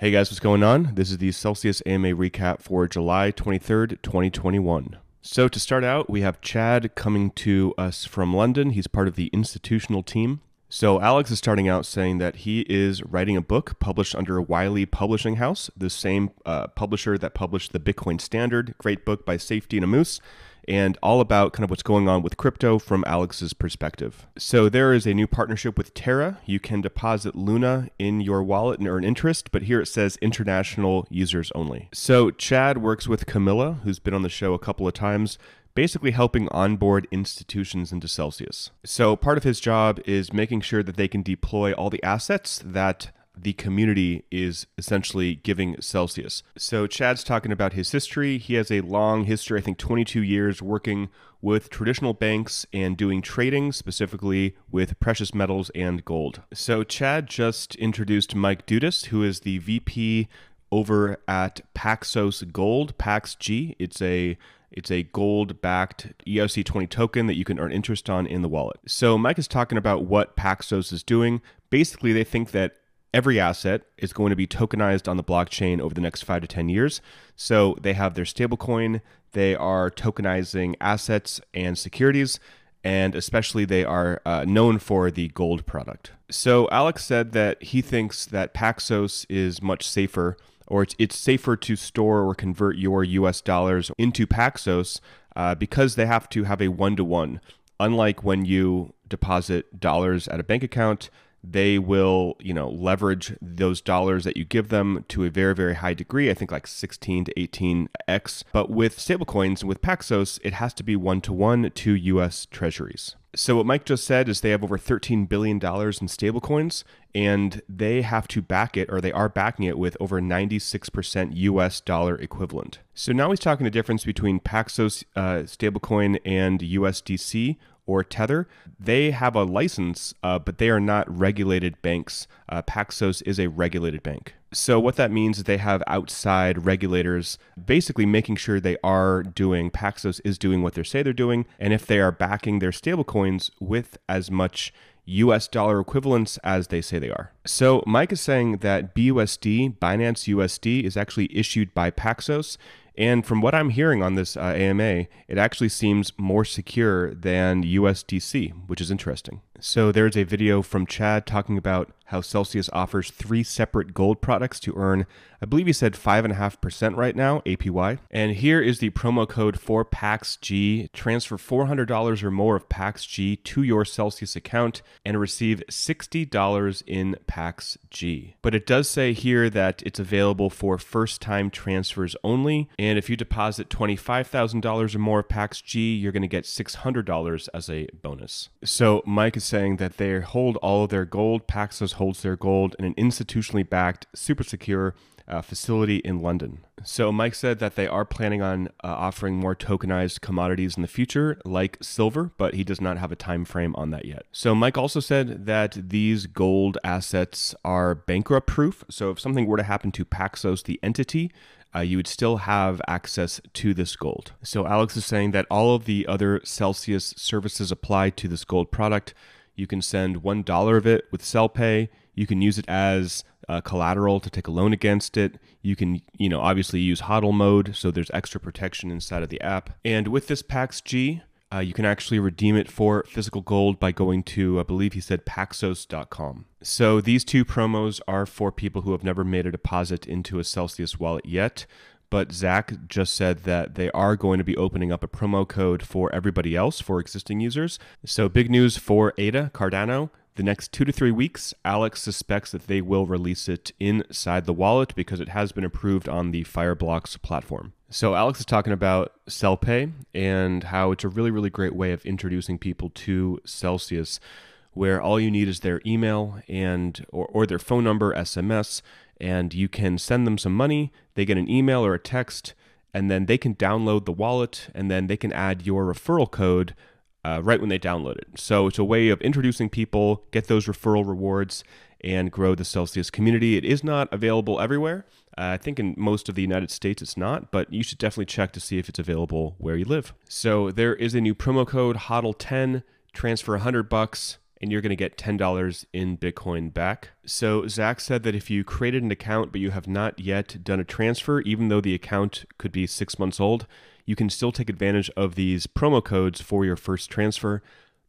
Hey guys, what's going on? This is the Celsius AMA recap for July 23rd, 2021. So, to start out, we have Chad coming to us from London. He's part of the institutional team. So, Alex is starting out saying that he is writing a book published under Wiley Publishing House, the same uh, publisher that published the Bitcoin Standard, great book by Saifedean Ammous and all about kind of what's going on with crypto from Alex's perspective. So there is a new partnership with Terra. You can deposit Luna in your wallet and earn interest, but here it says international users only. So Chad works with Camilla, who's been on the show a couple of times, basically helping onboard institutions into Celsius. So part of his job is making sure that they can deploy all the assets that the community is essentially giving Celsius. So Chad's talking about his history. He has a long history, I think 22 years working with traditional banks and doing trading specifically with precious metals and gold. So Chad just introduced Mike Dudas, who is the VP over at Paxos Gold, PaxG. It's a it's a gold backed ERC20 token that you can earn interest on in the wallet. So, Mike is talking about what Paxos is doing. Basically, they think that every asset is going to be tokenized on the blockchain over the next five to 10 years. So they have their stablecoin, they are tokenizing assets and securities, and especially they are uh, known for the gold product. So Alex said that he thinks that Paxos is much safer, or it's, it's safer to store or convert your US dollars into Paxos uh, because they have to have a one to one. Unlike when you deposit dollars at a bank account, they will, you know, leverage those dollars that you give them to a very, very high degree. I think like 16 to 18x. But with stablecoins with Paxos, it has to be one to one to US treasuries. So what Mike just said is they have over $13 billion in stablecoins, and they have to back it, or they are backing it with over 96% US dollar equivalent. So now he's talking the difference between Paxos uh, stablecoin and USDC, or Tether, they have a license, uh, but they are not regulated banks. Uh, Paxos is a regulated bank. So, what that means is they have outside regulators basically making sure they are doing, Paxos is doing what they say they're doing. And if they are backing their stablecoins with as much US dollar equivalents as they say they are. So, Mike is saying that BUSD, Binance USD, is actually issued by Paxos and from what I'm hearing on this uh, AMA, it actually seems more secure than USDC, which is interesting. So there's a video from Chad talking about how Celsius offers three separate gold products to earn, I believe he said 5.5% right now, APY. And here is the promo code for PaxG. Transfer $400 or more of PaxG to your Celsius account and receive $60 in PaxG. But it does say here that it's available for first time transfers only. And if you deposit $25,000 or more of PaxG, you're going to get $600 as a bonus. So Mike is saying that they hold all of their gold. Paxos holds their gold in an institutionally backed, super secure uh, facility in London. So Mike said that they are planning on uh, offering more tokenized commodities in the future, like silver, but he does not have a time frame on that yet. So Mike also said that these gold assets are bankrupt proof. So if something were to happen to Paxos, the entity, uh, you would still have access to this gold. So Alex is saying that all of the other Celsius services apply to this gold product. You can send $1 of it with CelPay. You can use it as uh, collateral to take a loan against it. You can, you know, obviously use HODL mode, so there's extra protection inside of the app. And with this PaxG, uh, you can actually redeem it for physical gold by going to, I believe he said, paxos.com. So these two promos are for people who have never made a deposit into a Celsius wallet yet. But Zach just said that they are going to be opening up a promo code for everybody else, for existing users. So, big news for ADA Cardano. The next two to three weeks, Alex suspects that they will release it inside the wallet because it has been approved on the Fireblocks platform. So, Alex is talking about CelPay and how it's a really, really great way of introducing people to Celsius, where all you need is their email and or, or their phone number, SMS, and you can send them some money. They get an email or a text, and then they can download the wallet, and then they can add your referral code uh, right when they download it. So it's a way of introducing people, get those referral rewards, and grow the Celsius community. It is not available everywhere. Uh, I think in most of the United States it's not, but you should definitely check to see if it's available where you live. So there is a new promo code HODL10, transfer 100 bucks and you're going to get $10 in Bitcoin back. So, Zach said that if you created an account but you have not yet done a transfer, even though the account could be six months old, you can still take advantage of these promo codes for your first transfer.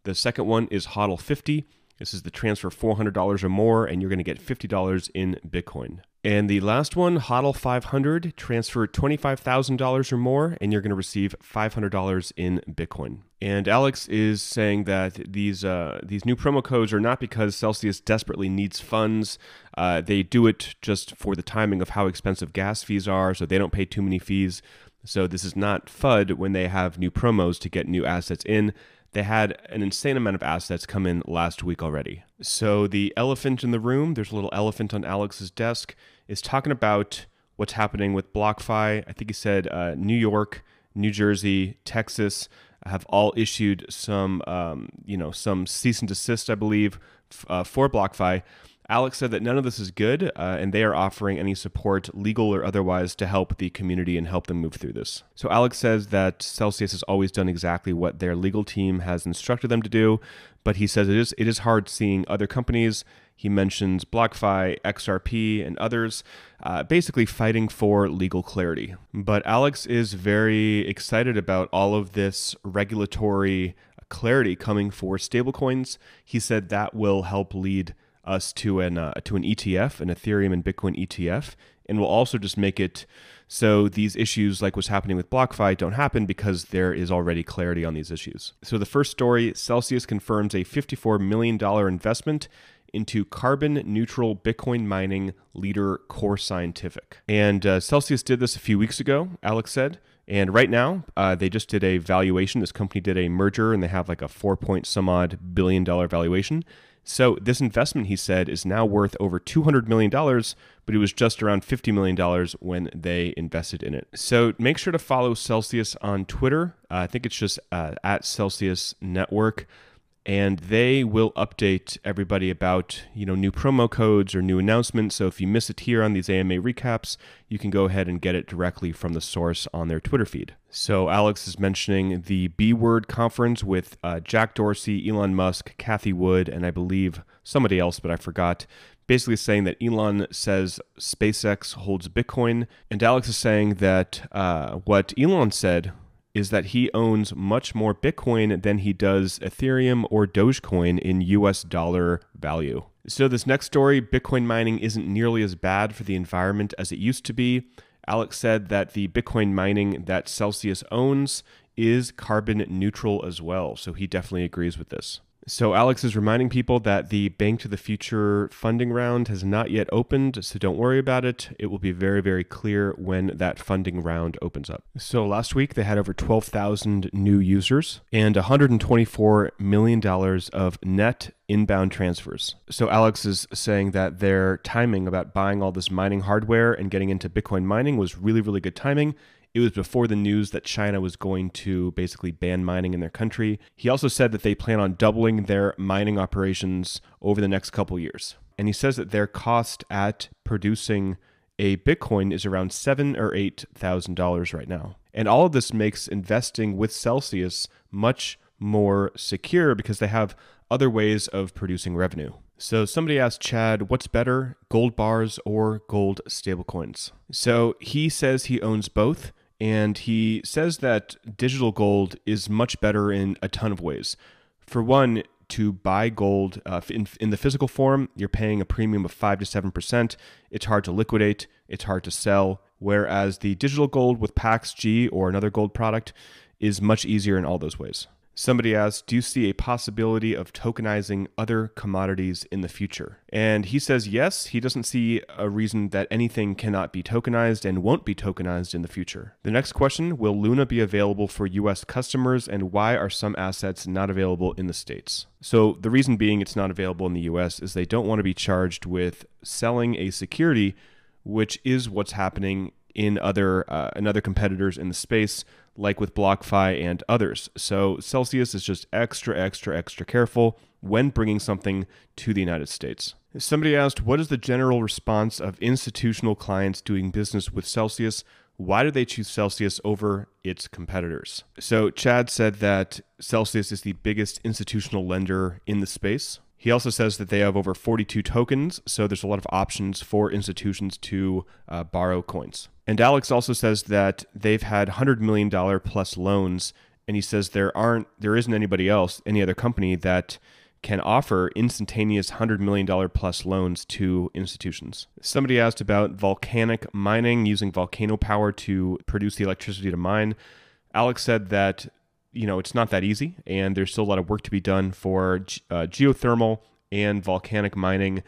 The second one is HODL50. This is the transfer $400 or more, and you're going to get $50 in Bitcoin. And the last one, HODL 500, transfer $25,000 or more, and you're going to receive $500 in Bitcoin. And Alex is saying that these uh, these new promo codes are not because Celsius desperately needs funds. Uh, they do it just for the timing of how expensive gas fees are, so they don't pay too many fees. So this is not FUD when they have new promos to get new assets in. They had an insane amount of assets come in last week already. So the elephant in the room, there's a little elephant on Alex's desk, is talking about what's happening with BlockFi. I think he said uh, New York, New Jersey, Texas have all issued some, um, you know, some cease and desist, I believe, f- uh, for BlockFi. Alex said that none of this is good, uh, and they are offering any support, legal or otherwise, to help the community and help them move through this. So Alex says that Celsius has always done exactly what their legal team has instructed them to do, but he says it is it is hard seeing other companies. He mentions BlockFi, XRP, and others, uh, basically fighting for legal clarity. But Alex is very excited about all of this regulatory clarity coming for stablecoins. He said that will help lead us to an uh, to an ETF, an Ethereum and Bitcoin ETF, and we'll also just make it so these issues, like what's happening with BlockFi, don't happen because there is already clarity on these issues. So the first story: Celsius confirms a 54 million dollar investment into carbon neutral Bitcoin mining leader Core Scientific. And uh, Celsius did this a few weeks ago, Alex said. And right now, uh, they just did a valuation. This company did a merger and they have like a four point some odd billion dollar valuation. So this investment, he said, is now worth over $200 million, but it was just around $50 million when they invested in it. So make sure to follow Celsius on Twitter. Uh, I think it's just uh, at Celsius Network and they will update everybody about you know new promo codes or new announcements. So if you miss it here on these ama recaps you can go ahead and get it directly from the source on their twitter feed. So alex is mentioning the b word conference with uh, jack dorsey elon musk cathie wood and i believe somebody else but i forgot. Basically saying that elon says spacex holds bitcoin and alex is saying that uh, what elon said is that he owns much more Bitcoin than he does Ethereum or Dogecoin in US dollar value. So, this next story Bitcoin mining isn't nearly as bad for the environment as it used to be. Alex said that the Bitcoin mining that Celsius owns is carbon neutral as well. So, he definitely agrees with this. So, Alex is reminding people that the Bank to the Future funding round has not yet opened, so don't worry about it. It will be very, very clear when that funding round opens up. So, last week they had over 12,000 new users and $124 million of net inbound transfers. So, Alex is saying that their timing about buying all this mining hardware and getting into Bitcoin mining was really, really good timing it was before the news that China was going to basically ban mining in their country. He also said that they plan on doubling their mining operations over the next couple years. And he says that their cost at producing a Bitcoin is around seven or eight thousand dollars right now. And all of this makes investing with Celsius much more secure because they have other ways of producing revenue. So somebody asked Chad, what's better, gold bars or gold stablecoins? So he says he owns both. And he says that digital gold is much better in a ton of ways. For one, to buy gold uh, in, in the physical form, you're paying a premium of 5 to 7%. It's hard to liquidate, it's hard to sell. Whereas the digital gold with PAX G or another gold product is much easier in all those ways. Somebody asked, Do you see a possibility of tokenizing other commodities in the future? And he says yes. He doesn't see a reason that anything cannot be tokenized and won't be tokenized in the future. The next question Will Luna be available for US customers, and why are some assets not available in the States? So, the reason being it's not available in the US is they don't want to be charged with selling a security, which is what's happening in other uh, in other competitors in the space like with BlockFi and others. So Celsius is just extra, extra, extra careful when bringing something to the United States. Somebody asked, What is the general response of institutional clients doing business with Celsius? Why do they choose Celsius over its competitors? So, Chad said that Celsius is the biggest institutional lender in the space. He also says that they have over 42 tokens, so there's a lot of options for institutions to uh, borrow coins. And Alex also says that they've had $100 million plus loans, and he says there aren't, there isn't anybody else, any other company that can offer instantaneous $100 million plus loans to institutions. Somebody asked about volcanic mining using volcano power to produce the electricity to mine. Alex said that you know it's not that easy, and there's still a lot of work to be done for uh, geothermal and volcanic mining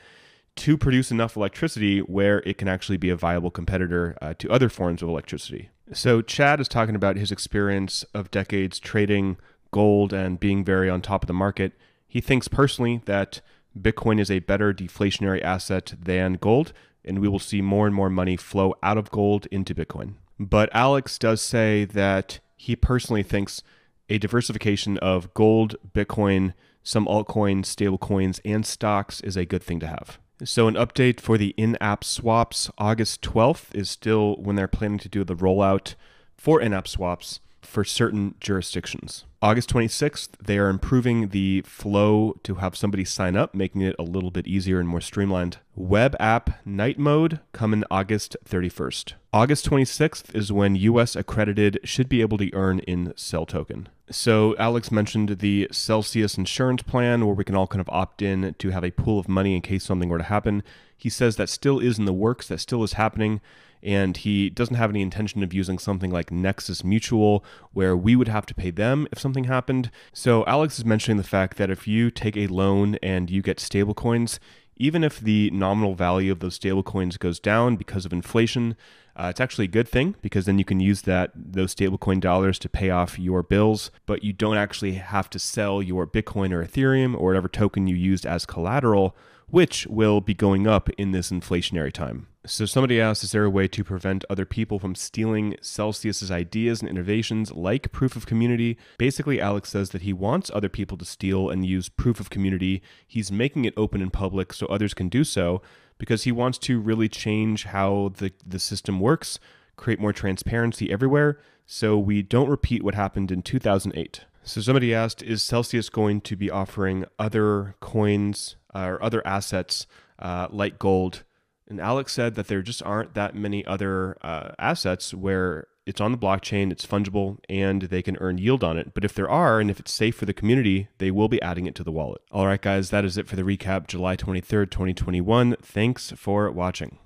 to produce enough electricity where it can actually be a viable competitor uh, to other forms of electricity. So Chad is talking about his experience of decades trading gold and being very on top of the market he thinks personally that Bitcoin is a better deflationary asset than gold, and we will see more and more money flow out of gold into Bitcoin. But Alex does say that he personally thinks a diversification of gold, Bitcoin, some altcoins, stablecoins, and stocks is a good thing to have. So, an update for the in app swaps August 12th is still when they're planning to do the rollout for in app swaps for certain jurisdictions. August 26th, they are improving the flow to have somebody sign up, making it a little bit easier and more streamlined. Web app night mode coming August 31st. August 26th is when US accredited should be able to earn in Cel Token. So, Alex mentioned the Celsius insurance plan where we can all kind of opt in to have a pool of money in case something were to happen. He says that still is in the works, that still is happening and he doesn't have any intention of using something like Nexus Mutual, where we would have to pay them if something happened. So Alex is mentioning the fact that if you take a loan and you get stablecoins, even if the nominal value of those stablecoins goes down because of inflation, uh, it's actually a good thing because then you can use that those stablecoin dollars to pay off your bills, but you don't actually have to sell your Bitcoin or Ethereum or whatever token you used as collateral, which will be going up in this inflationary time. So somebody asked, is there a way to prevent other people from stealing Celsius's ideas and innovations like proof of community? Basically, Alex says that he wants other people to steal and use proof of community. He's making it open and public so others can do so because he wants to really change how the, the system works, create more transparency everywhere, so we don't repeat what happened in 2008. So somebody asked, is Celsius going to be offering other coins uh, or other assets uh, like gold? And Alex said that there just aren't that many other uh, assets where it's on the blockchain, it's fungible, and they can earn yield on it. But if there are, and if it's safe for the community, they will be adding it to the wallet. All right, guys, that is it for the recap July 23rd, 2021. Thanks for watching.